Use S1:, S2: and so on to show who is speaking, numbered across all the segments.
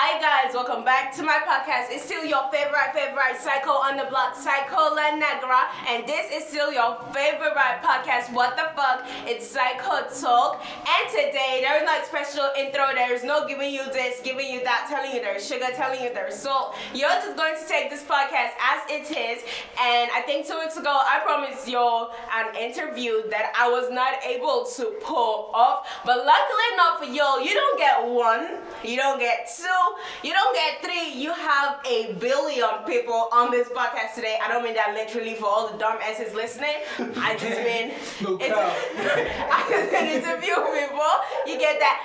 S1: Hi guys, welcome back to my podcast. It's still your favorite, favorite Psycho on the block, Psycho La Negra, and this is still your favorite podcast. What the fuck? It's Psycho Talk, and today there's no special intro. There's no giving you this, giving you that, telling you there's sugar, telling you there's salt. You're just going to take this podcast as it is, and I think two weeks ago I promised y'all an interview that I was not able to pull off, but luckily enough for y'all. you don't get one, you don't get two, you don't get three. You have a billion people on this podcast today. I don't mean that literally for all the dumb asses listening. I just mean
S2: No
S1: it's-. I just mean interview people. You get that.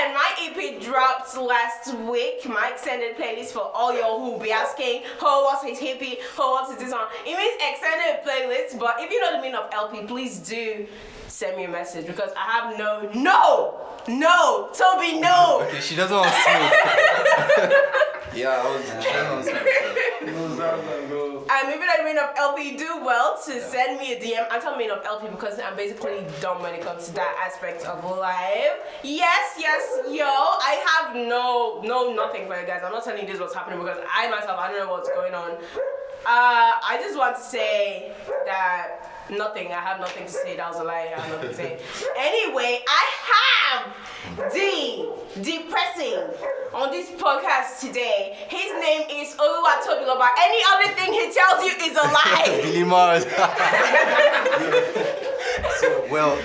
S1: And my EP dropped last week. My extended playlist for all y'all who be asking, oh, what's his hippie? Oh, what's this on? It means extended playlist. But if you know the meaning of LP, please do send me a message because I have no, no, no, Toby, no.
S3: Okay, she doesn't want to smoke. yeah, I was. She doesn't want to smoke.
S2: No sounds.
S1: And maybe that mean of LP do well to send me a DM. I'm talking of LP because I'm basically dumb when it comes to that aspect of life. Yes, yes, yo. I have no, no, nothing for you guys. I'm not telling you this what's happening because I myself I don't know what's going on. Uh, I just want to say that nothing. I have nothing to say. That was a lie. I have nothing to say. Anyway, I have the depressing on this podcast today. His name is Oluwatobi Loba. Any other thing he tells you is a lie.
S3: Billy Mars. so, well,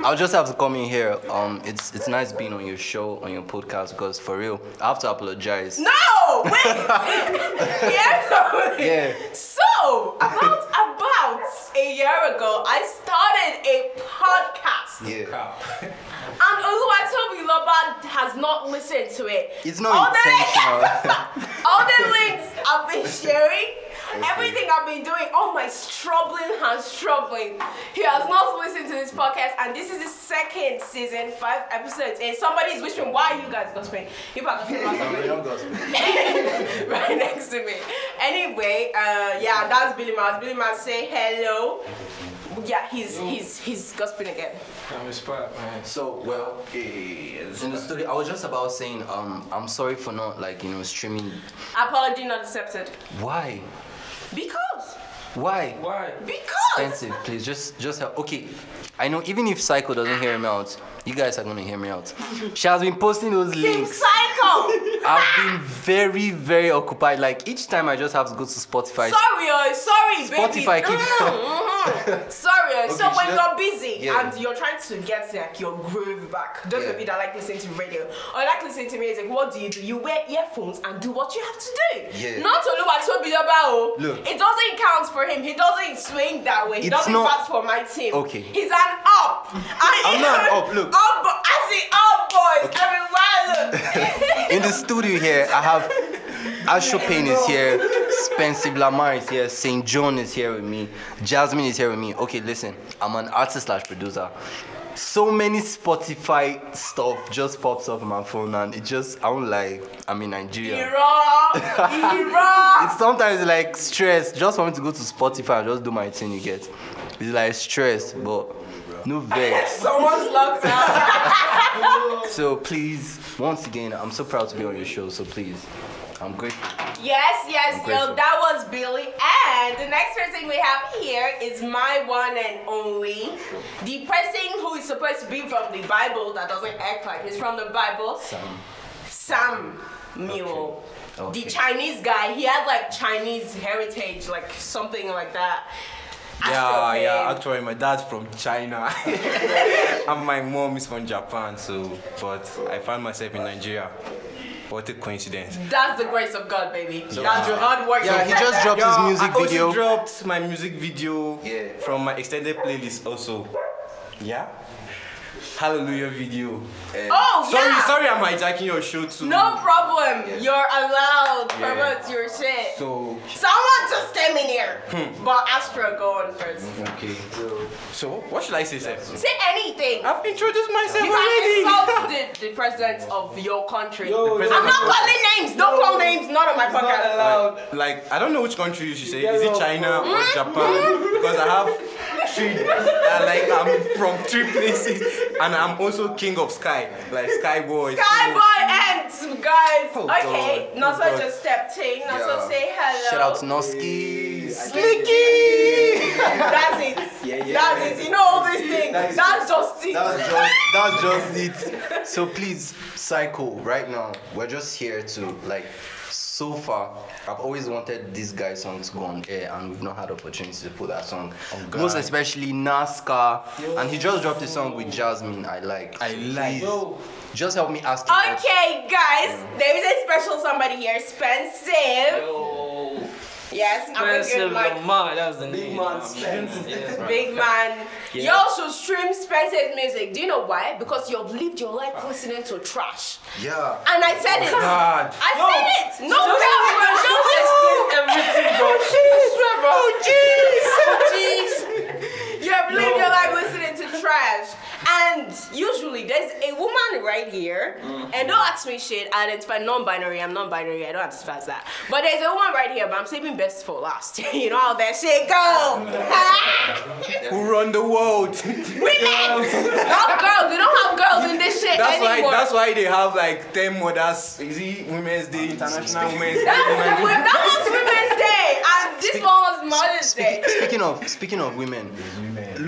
S3: I'll just have to come in here. Um, it's it's nice being on your show, on your podcast, because for real, I have to apologize.
S1: no, wait. yeah, no.
S3: Yeah.
S1: So about about a year ago, I started a podcast.
S3: Yeah.
S1: And Oluwatobi Loba has not listened to it.
S3: It's not
S1: all. The, all the links I've been sharing, everything I've been doing, all my struggling and struggling. He has not listened to this podcast, and this is the second season, five episodes. And somebody's whispering, why are you guys gossiping? You about to about something
S3: We're not gossiping.
S1: right next to me. Anyway, uh, yeah, that's Billy Mouse. Billy Mouse, say hello. Yeah, he's he's he's gossiping again.
S2: I'm inspired, man.
S3: So well, in the studio, I was just about saying, um, I'm sorry for not like you know streaming.
S1: Apology not accepted.
S3: Why?
S1: Because.
S3: Why?
S2: Why?
S1: Because.
S3: Expensive, please. Just, just help. Okay, I know. Even if Psycho doesn't hear me out, you guys are gonna hear me out. She has been posting those
S1: Team
S3: links.
S1: Psycho.
S3: I've been very, very occupied. Like each time I just have to go to Spotify.
S1: sorry, oh, sorry, baby.
S3: Spotify keep-
S1: mm-hmm. Sorry, oh. so when you're busy
S3: Yeah.
S1: and you're trying to get like your groove back, those
S3: Yeah.
S1: of you that like listening to radio or like listening to music, what do you do? You wear earphones and do what you have to do.
S3: Yeah.
S1: Not Oluwatobi Loba. Oh.
S3: Look.
S1: It doesn't count for him. He doesn't swing that way. He
S3: It's
S1: doesn't
S3: not-
S1: pass for my team.
S3: Okay.
S1: He's an up.
S3: I'm not an up, look.
S1: Up, bo- I see up boys everywhere. Look.
S3: In the studio here, I have Astro Payne is here, Spencer Lamar is here, St. John is here with me, Jasmine is here with me. Okay, listen, I'm an artist slash producer. So many Spotify stuff just pops up on my phone and it just I won't lie, I'm in Nigeria.
S1: Era. Era.
S3: It's sometimes like stress just for me to go to Spotify and just do my thing you get. It's like stress, but no vex.
S1: Someone's locked out.
S3: So please, once again, I'm so proud to be on your show. So please, I'm grateful.
S1: Yes, yes, yo, that was Billy. And the next person we have here is my one and only. The person who is supposed to be from the Bible that doesn't act like he's from the Bible,
S3: Sam.
S1: Sam Mule.
S3: Okay.
S1: Oh, the Chinese guy, he has like Chinese heritage, like something like that.
S4: Yeah, yeah. Actually, my dad's from China, and my mom is from Japan. So, but I found myself in Nigeria. What a coincidence!
S1: That's the grace of God, baby. That's your hard work.
S3: Yeah, he just dropped his music
S4: I
S3: video.
S4: also dropped my music video
S3: Yeah.
S4: from my extended playlist also. Yeah. Hallelujah video.
S1: Oh,
S4: Sorry,
S1: yeah.
S4: sorry, I'm hijacking your show too.
S1: No problem. You're allowed.
S4: Yeah.
S1: Promote your shit.
S4: So,
S1: Someone just came in here.
S4: Hmm.
S1: But Astro, go on first.
S4: okay. So, what should I say, sir?
S1: Say anything.
S4: I've introduced myself
S1: You
S4: already.
S1: insult the, the president of your country.
S2: Yo,
S4: The
S1: I'm not calling names. Don't call names. Not on my
S2: It's not
S1: podcast.
S2: allowed.
S4: Like I don't know which country you should say. Is it
S2: no.
S4: China or Japan? Because I have three. uh, like I'm from three places, and I'm also king of sky, like sky boy. so-
S1: Skyboy ends, guys. Okay, Noso just stepped in. Noso
S3: Yeah.
S1: say hello.
S3: Shout out to Noski.
S1: That's it. That's it. You know all these things. That's just it.
S3: That's just that's just it. So please, Psycho, right now, we're just here to like so far, I've always wanted this guy's song to go on air, and we've not had opportunity to put that song. Oh, Most especially NASCAR, and he just dropped a song with Jasmine. I like.
S4: I like.
S3: Please, Just help me ask him. what's-
S1: Okay, guys, mm. there is a special somebody here, Spensive.
S2: Yo,
S1: Yes, I'm a
S2: Expensive
S1: good mic.
S2: Lamar, that's the name.
S5: man,
S2: Yeah, right.
S1: Big man.
S2: Yeah.
S1: Y'all should stream Spencer's music. Do you know why? Because you've lived your life listening to trash.
S3: Yeah.
S1: And I said it.
S4: Oh God.
S1: I said it. No, no, no,
S2: Everything, bro.
S1: Oh, oh, you have lived your life listening to trash. And usually there's a woman right here, mm-hmm. and don't ask me shit. I identify non-binary. I'm non-binary. I don't identify as that. But there's a woman right here, but I'm saving best for last. you know how that shit go.
S4: Who run the world?
S1: Women, not girls. We don't have girls in this shit
S4: That's why. That's why they have like ten mothers. Is it Women's Day, International Women's Day?
S1: That was, that was Women's Day, and this one was Mother's Day.
S3: Speaking, speaking of speaking of women,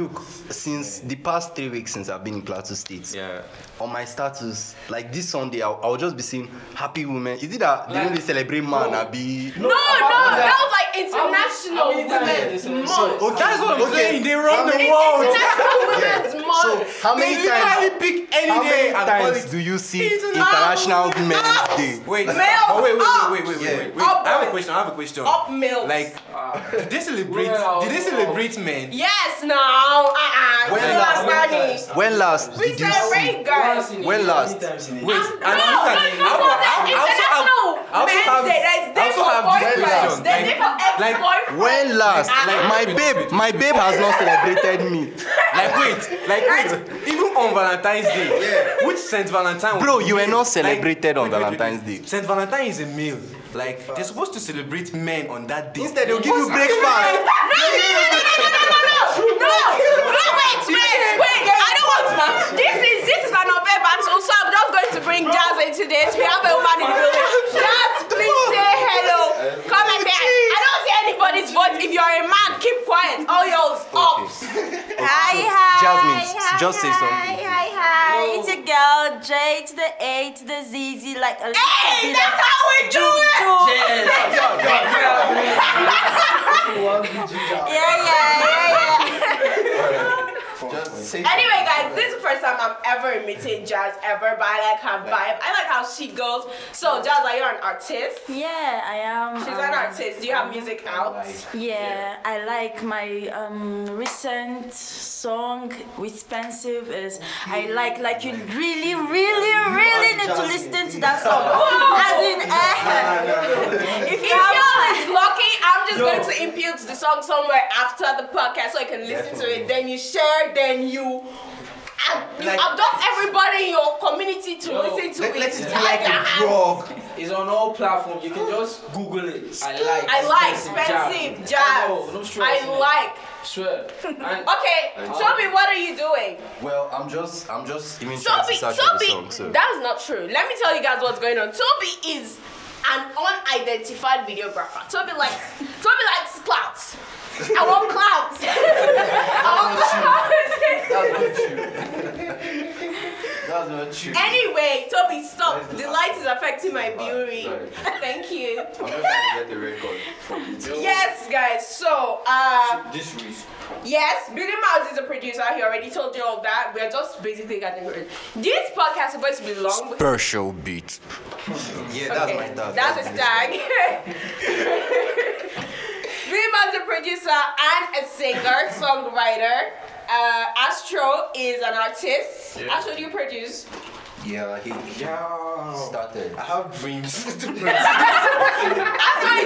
S3: look, since the past three weeks since I've been in Plateau State,
S4: Yeah.
S3: on my status, like this Sunday, I'll, I'll just be saying happy women. Is it that they only celebrate man? I be
S1: No, no, that was like International
S2: how many
S1: Women's
S2: did they say-
S1: Month.
S3: okay,
S4: That's what I'm
S3: okay.
S4: saying. They run the world.
S1: International Women's
S3: So how many
S4: literally
S3: times?
S4: pick any
S3: How many
S4: and
S3: times do you see
S4: International
S3: International Men's Day?
S4: Wait,
S1: Male
S4: but wait, wait, wait, wait, wait,
S3: Yeah.
S4: wait, wait.
S1: Up
S4: I have a question. I have a question.
S1: Up milk.
S4: Like, did they celebrate?
S2: Women
S4: Did they celebrate men?
S1: yes, now, uh-uh.
S3: When
S1: you
S3: last-
S1: understand it.
S3: When last
S1: We celebrate
S3: see?
S1: guys.
S3: When last?
S4: Wait, and
S1: No,
S4: look at
S1: no, no,
S4: I-
S1: no,
S4: I- I also have-
S1: International
S4: I also have-
S1: Day. There's
S4: also have this
S1: boyfriends.
S4: question.
S1: There's day
S4: Like-
S1: ex-boyfriends.
S3: When last? Like my babe, my babe has not celebrated me.
S4: Like wait, like wait. Even on Valentine's Day,
S3: Yeah.
S4: which Saint Valentine? was
S3: Bro, you were not celebrated on
S4: wait, wait, wait,
S3: Valentine's
S4: wait.
S3: Day.
S4: Saint Valentine is a male. Like they're supposed to celebrate men on that day.
S3: Instead, they'll give you breakfast.
S1: No, no, wait, wait, wait. I don't want to. This is this is an unfair battle, so I'm just going to bring Jazz into this. We have a woman in the building. Jazz, please say hello. Come and say. I don't see anybody's voice. If you're a man, keep quiet. All yours up.
S6: Hi, hi.
S3: Jasmine,
S6: hi,
S3: just say
S6: hi,
S3: something.
S6: Hi, hi. It's your girl, J to the A to the ZZ, like a little
S1: Hey,
S6: bit
S1: that's
S6: of
S1: how we do it.
S6: Yeah, yeah, yeah, yeah.
S3: Just say
S1: Anyway, guys, this is the first time I'm ever meeting Jazz ever, but I like her vibe. I like how she goes. So, Jazz, are you an artist?
S6: Yeah, I am.
S1: She's
S6: um,
S1: an artist. Do you have music out?
S6: Yeah, I like my um, recent song with Pensive is I like like you really really really need to listen to that song. As in, eh, if
S1: If
S6: you have
S1: y'all lucky, I'm just going to impute the song somewhere after the podcast so you can listen to it. Then you share, then you. Ab- You
S5: Like-
S1: abduct everybody in your community to
S2: Yo,
S1: listen to
S5: Let,
S1: it.
S5: let's do
S1: Tag
S5: like
S1: their
S5: a
S1: hands.
S5: blog.
S2: It's on all platforms. You can hmm. just Google it. I like.
S1: I like
S2: expensive
S1: expensive oh, jazz.
S2: I know, no.
S1: I like.
S2: Swear. And
S1: Okay, Toby, what are you doing?
S3: Well, I'm just, I'm just even trying
S1: Toby,
S3: to search for the
S1: Toby,
S3: song. So.
S1: that's not true. Let me tell you guys what's going on. Toby is an unidentified videographer. Toby likes, be like clouds. I want clouds. I want clouds.
S3: That's not true.
S1: anyway, Toby, stop. The light is affecting my beauty.
S3: Sorry.
S1: Thank you.
S3: I'm just trying to get the record from you.
S1: Yes, guys. So, uh,
S5: This week.
S1: Yes, Billy Mouse is a producer. He already told you all that. We're just basically getting rid. This podcast is supposed to be long.
S3: Special beat. Yeah, that's
S1: Okay,
S3: my dad.
S1: That's a stag. Billy Mouse is a producer and a singer, songwriter. Uh, Astro is an artist. Astro, do you produce?
S3: Yeah, he, he
S5: Yeah.
S3: started.
S5: I have dreams.
S1: Astro is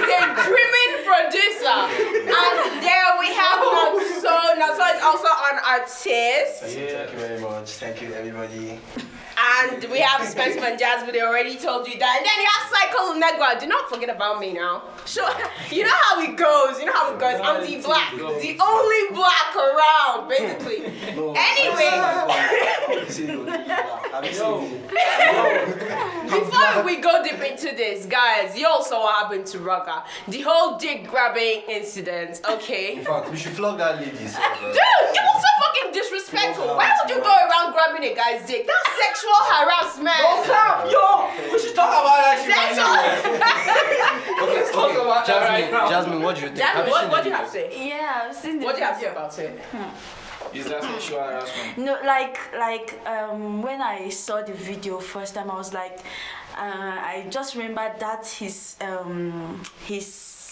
S1: a dreaming producer. And there we have Natso. Natso is also an artist.
S5: Thank you very much. Thank you, everybody.
S1: And we have Spencer and Jasmine, they already told you that. And then you have Psycho Negra. Do not forget about me now. Sure. You know how it goes. You know how it goes. I'm the black. The only black around, basically. Anyway, before we go deep into this, guys, you also what happened to Ruger. The whole dick grabbing incident, okay?
S3: In fact, we should flog that lady.
S1: Dude, uh, it was so fucking disrespectful. Why would you go around grabbing a guy's dick? That's sexual harassment.
S2: Yo, we should talk about that shit right
S1: Sexual.
S2: now. Okay, let's talk about that right
S3: Jasmine,
S2: now.
S3: Jasmine, what do you think?
S1: Jasmine,
S3: Have
S1: what,
S3: seen
S1: what do you have to say?
S6: Yeah, I've seen the
S1: What do you have to say
S6: video.
S1: about it?
S2: Is that sexual harassment?
S6: No, like like um, when I saw the video first time, I was like, uh, I just remember that his um, his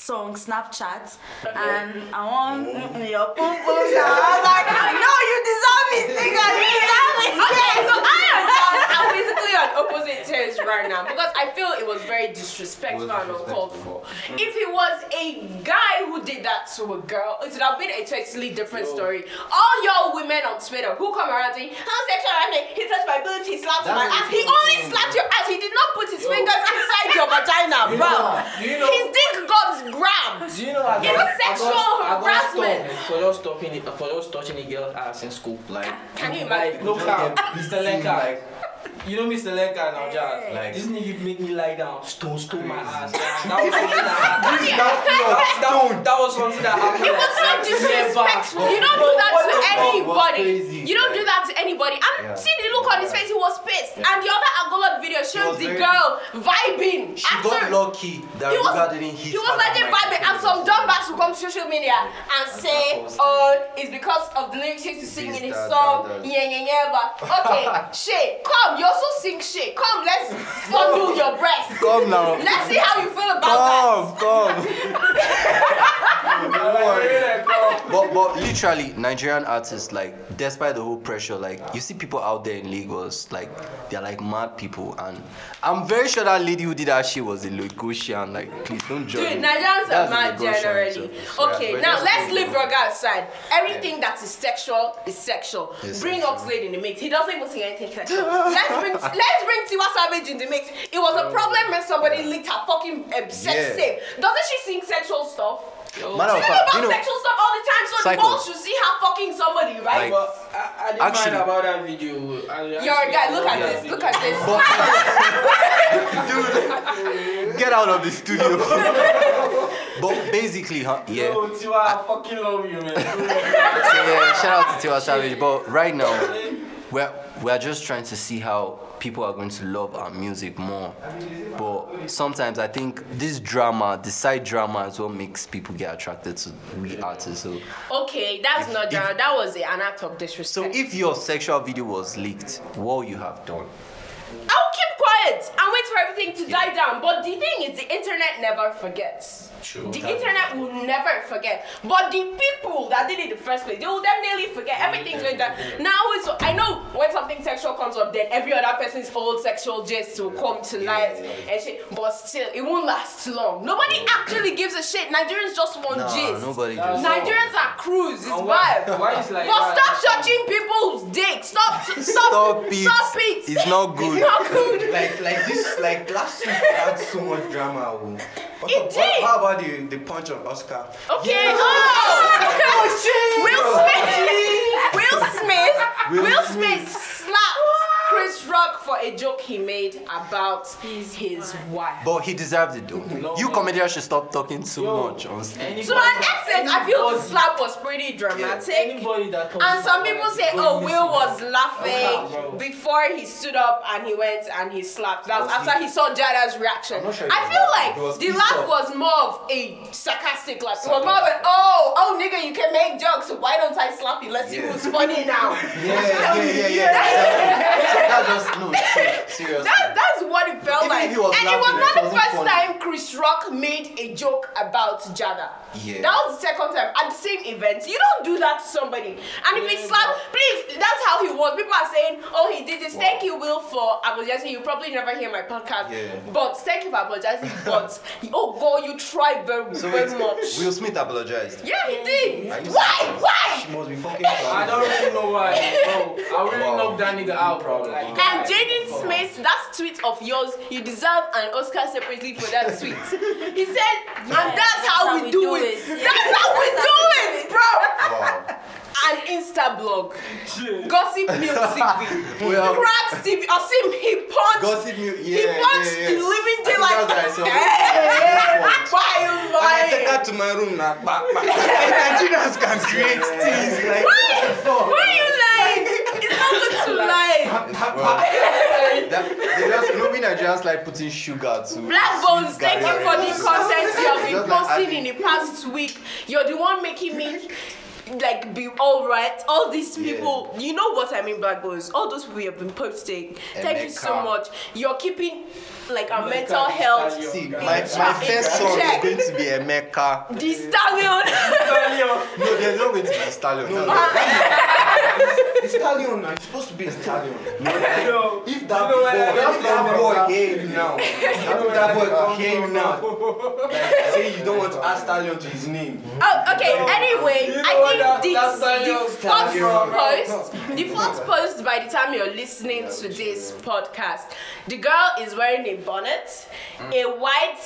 S6: song Snapchat, and I want mm, your pum pum. now. I was like, no, you deserve it, nigga, you deserve it.
S1: Okay, so I am I'm basically on opposite terms right now because I feel it was very disrespectful and uncalled for. If it was a guy who did that to a girl, it would have been a totally different story. All y'all women on Twitter who come around saying, how sexual harassment, he touched my boobs, he slapped
S3: That's
S1: my ass. He only slapped your ass, he did not put his fingers inside your vagina, bro.
S2: do you know-
S1: His dick grabbed.
S2: Do you know I
S1: It's
S2: got, I
S1: sexual
S2: I got
S1: harassment.
S2: stoned for just stopping it, for just touching a girl's ass in school. Like,
S1: Can you
S2: like
S1: imagine?
S2: no cap,
S3: Just
S2: Mr.
S3: get
S2: Lenka.
S3: like-
S2: you know Mr. Lenka now, Jazz.
S3: Like-
S2: this nigga make me lie down, stone, stone my ass. That was something that happened. that, that, that was something that happened.
S1: It was
S2: years
S1: disrespectful. You don't do that to anybody. You don't do that to anybody. And
S3: Yeah.
S1: see the look on his face, he was pissed. And the other Agolot video showed the girl vibing.
S3: She
S1: after
S3: got lucky that
S1: he was,
S3: Ruger didn't hit
S1: he was like vibing, and some dumbasses will come to social media and say, "Oh, it's because of the lyrics he's singing in his song." Yeah, yeah, yeah. But okay, shit, come. You also sing shit. Come, let's fondle your breast.
S3: Come now.
S1: Let's see how you feel about that.
S3: Come, come. but but literally Nigerian artists like despite the whole pressure like you see people out there in Lagos like they're like mad people and I'm very sure that lady who did that shit was a Lagosian like please don't judge
S1: Dude,
S3: me.
S1: Nigerians are
S3: That's a
S1: mad generally.
S3: so-
S1: Okay,
S3: yeah,
S1: now let's leave. Ruger aside. Everything that is sexual is sexual.
S3: It's
S1: bring. Oxlade in the mix. He doesn't even sing anything sexual. let's bring let's bring Tiwa Savage in the mix. It was a problem when somebody leaked her fucking um, sex
S3: Yeah.
S1: tape. Doesn't she sing sexual stuff?
S3: Matter
S1: She
S3: of fact,
S1: about
S3: you know,
S1: sexual stuff all the time, so the
S3: Cycle.
S1: world should see her fucking somebody, right?
S3: Like-
S2: But I, I didn't
S3: Actually-
S2: mind about that video. I, I
S1: You're a guy. Look at this.
S2: video.
S1: Look at this.
S3: Dude, get out of the studio. but basically, huh? Yeah.
S2: Yo, Tiwa, I fucking love you, man.
S3: So yeah, shout out to Tiwa Savage. But right now, we're we're just trying to see how people are going to love our music more. But sometimes I think this drama, the side drama, is what makes people get attracted to we artists. So,
S1: Okay, that's not drama. That was an act of disrespect.
S3: so if your sexual video was leaked, what would you have done?
S1: I'll keep quiet and wait for everything to die down. But the thing is, the internet never forgets.
S2: True.
S1: The internet will never forget. But the people that did it in the first place, they will definitely forget. Everything's going down. Now it's I know when something sexual comes up, then every other person's old sexual gist will come to light and shit. But still, it won't last long. Nobody actually gives a shit. Nigerians just want
S3: Nah,
S1: gist.
S3: nobody
S2: Nah,
S3: just.
S1: Nigerians are cruise. It's
S2: And why-
S1: vibe.
S2: why is like
S1: but
S2: that?
S1: stop touching people's dick. Stop. Stop.
S3: Stop it.
S1: Stop it.
S3: It's not good.
S1: It's not good.
S5: like like this like last week had so much drama. oh. What,
S1: It
S5: what-
S1: did.
S5: how about the, the punch of Oscar?
S1: Okay. Oh! oh Will Smith. Will Smith.
S3: Will
S1: Will
S3: Smith.
S1: Smith slapped Chris Rock for a joke he made about his wife.
S3: But he deserved it though.
S2: No,
S3: you
S2: man.
S3: comedians should stop talking too
S2: Yo,
S3: much on stage.
S2: Anybody,
S1: To an extent, I feel the slap was pretty dramatic.
S2: Anybody that talks
S1: And some people say, oh, Will was
S2: missing.
S1: laughing
S2: Okay, bro.
S1: before he stood up and he went and he slapped. That was
S3: Was he-
S1: after he saw Jada's reaction.
S3: I'm sure
S1: I feel like the laugh was more of a sarcastic laugh. It was more of a, oh, nigga, you can make jokes. So why don't I slap you? Let's see who's funny now.
S3: Yeah, yeah, yeah, yeah. So that just no, seriously.
S1: That, that's it felt
S3: Even
S1: like.
S3: if he
S1: and it was not
S3: it
S1: the first
S3: funny.
S1: time Chris Rock made a joke about Jada.
S3: Yeah.
S1: That was the second time at the same event. You don't do that to somebody. And if it's slap, please, that's how he was. People are saying, oh, he did this. Thank you, Will, for apologizing. You probably never hear my podcast.
S5: Yeah.
S1: But thank you for apologizing. but, oh, God, you tried very,
S3: So
S1: very
S3: wait,
S1: much.
S3: Will Smith apologized.
S1: yeah, he did.
S3: Are you
S1: Why? Why?
S5: She must be fucking
S2: I don't really know why, bro. I really
S3: Wow.
S2: knocked that nigga out, bro. Like,
S1: And Jaden Smith, that tweet of yours, you deserve an Oscar separately for that tweet. He said, and that's how we do it. That's how we do it, bro.
S3: Wow.
S1: An Insta blog, Gossip Mill TV,
S3: Well-
S1: Kraks TV. I see him. He punched.
S3: Gossip Mill,
S1: he
S3: yeah,
S1: punched
S3: yeah,
S1: the living daylight.
S3: that's what I saw.
S1: Why you
S5: And I take her to my room now. Nigerians can create things like.
S1: Why are you lying? It's not good to lie.
S3: That, they just, you know, we Nigerians like putting sugar to.
S1: Black Bones, thank you for the content you have been
S3: Just like
S1: posting in the past week. You're the one making me like be all right. All these
S3: Yeah.
S1: people, you know what I mean, Black Bones. All those people you have been posting. Thank you so
S3: Emeka.
S1: much. You're keeping like our
S2: Emeka
S1: mental health.
S2: stallion.
S3: See, my, my first
S1: In
S3: song is going to be Emeka.
S1: The stallion.
S3: No, there's not going to be Stallion. No,
S5: The stallion now. It's supposed to be a stallion.
S2: Yo,
S5: If that
S2: You know what I
S5: boy,
S2: mean?
S5: if that boy hear you now, if that boy can hear you now, like say you don't want to add stallion to his name.
S1: Oh, okay. Anyway,
S2: You know
S1: I
S2: what
S1: think
S2: that-
S1: this
S2: that's
S1: the
S2: Daniel
S1: fourth
S2: Stallion.
S1: post, the fourth post by the time you're listening to this podcast, the girl is wearing a bonnet, a white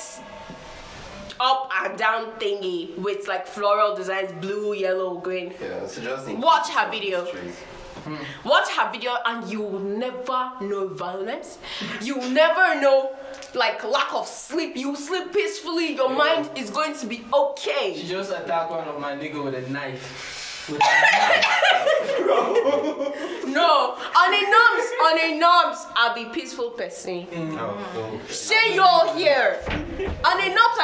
S1: up and down thingy with like floral designs, blue, yellow, green.
S3: Yeah, so just think-
S1: Watch her video. Hmm. Watch her video and you will never know violence. You will never know like lack of sleep. You sleep peacefully. Your mind is going to be okay.
S2: She just attacked one of my nigga with a knife. With
S1: No, on a norms, on a norms, I'll be peaceful person. Mm. Say you're here. On a norms,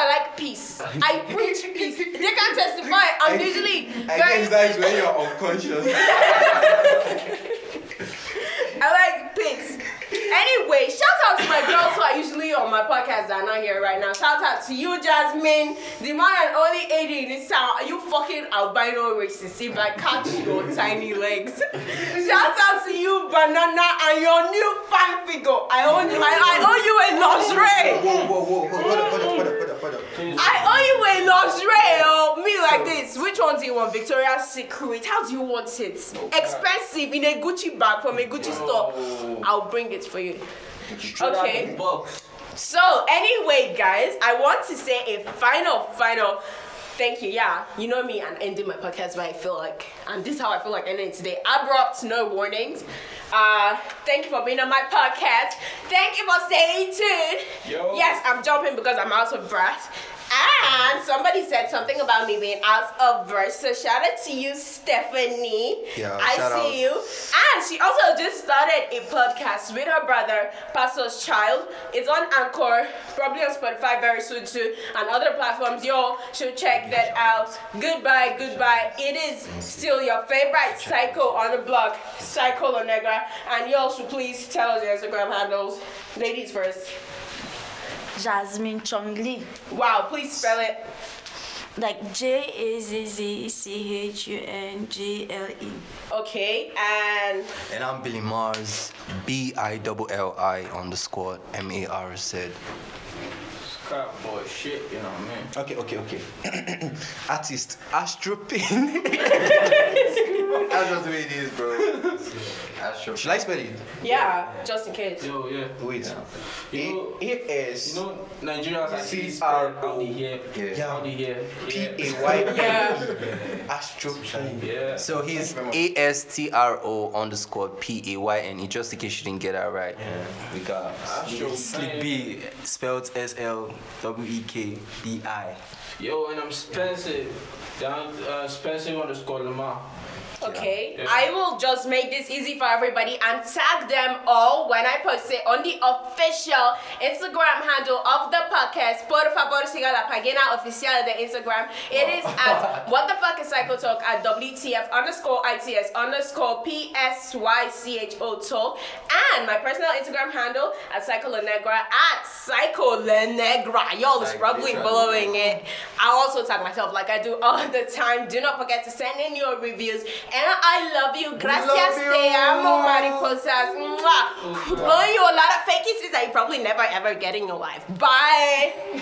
S1: I. I preach peace. They can testify. I'm usually
S5: I
S1: very.
S5: guess that is when you're unconscious.
S1: I like pigs. Anyway, out to my girls who are usually on my podcast that are not here right now. Shout out to you, Jasmine, the one and only lady in this town. Are you fucking albino racist if I catch your tiny legs? Shout out to you, Banana, and your new fan figure. I owe you, I, I owe you a lingerie.
S5: Whoa, whoa, whoa, whoa, hold up, hold up, hold up, hold up, hold up.
S1: I owe you a lingerie, oh, me like this. Which one do you want? Victoria's Secret. How do you want it? Expensive in a Gucci bag from a Gucci store. I'll bring it for you. Okay. So anyway, guys, I want to say a final, final thank you. Yeah, you know me and ending my podcast but I feel like, and this is how I feel like ending it today. Abrupt, no warnings. Uh, thank you for being on my podcast. Thank you for staying tuned.
S2: Yo.
S1: Yes, I'm jumping because I'm out of breath. And somebody said something about me being out of verse. So shout out to you, Stephanie.
S3: Yeah,
S1: I see
S3: out.
S1: you. And she also just started a podcast with her brother, Pastor's Child. It's on Anchor, probably on Spotify very soon too, and other platforms. Y'all should check that out. Goodbye, goodbye. It is still your favorite psycho on the block, Psycho Negra. And y'all should please tell us your Instagram handles. Ladies first.
S6: Jasmine Chongli.
S1: Wow, please spell it.
S6: Like J A Z Z C H U N G L E.
S1: Okay, and
S3: And I'm Billy Mars, B I L L I underscore M A R Z.
S2: Crap boy shit, you know what I mean?
S5: Okay, okay, okay. Artist Astro Payne.
S3: That's just the way it is, bro. Astro.
S5: Should I spell it?
S1: yeah, just in case.
S2: Yo, yeah.
S5: Wait.
S2: You know,
S5: A A S
S2: you know Nigerians are
S5: C
S2: C
S5: R
S2: R
S5: O.
S2: O. here.
S3: Yeah.
S2: How here?
S5: P
S2: Yeah.
S5: A Y
S1: Yeah.
S5: Astro Payne.
S2: Yeah.
S3: So he's
S5: Thank you very much.
S3: A S T R O underscore P A Y N E, just in case you didn't get that right. Yeah. We got.
S7: Slick B, spelled S L W E K B I.
S2: Yo, and I'm Spencer. Down uh, Spencer underscore Lamar.
S1: Okay,
S2: Yeah.
S1: I will just make this easy for everybody and tag them all when I post it on the official Instagram handle of the podcast, Spotify favor, siga la página oficial de Instagram. It is at what the fuck is Psycho Talk at WTF underscore ITS underscore PSYCHO Talk. And my personal Instagram handle at Psycho La Negra at Psycho La Negra. Y'all is probably blowing it. I also tag myself like I do all the time. Do not forget to send in your reviews. And I love you. Gracias.
S5: love
S1: Te amo, mariposas. Mwah. Blowing you a lot of fake kisses that you probably never ever get in your life. Bye.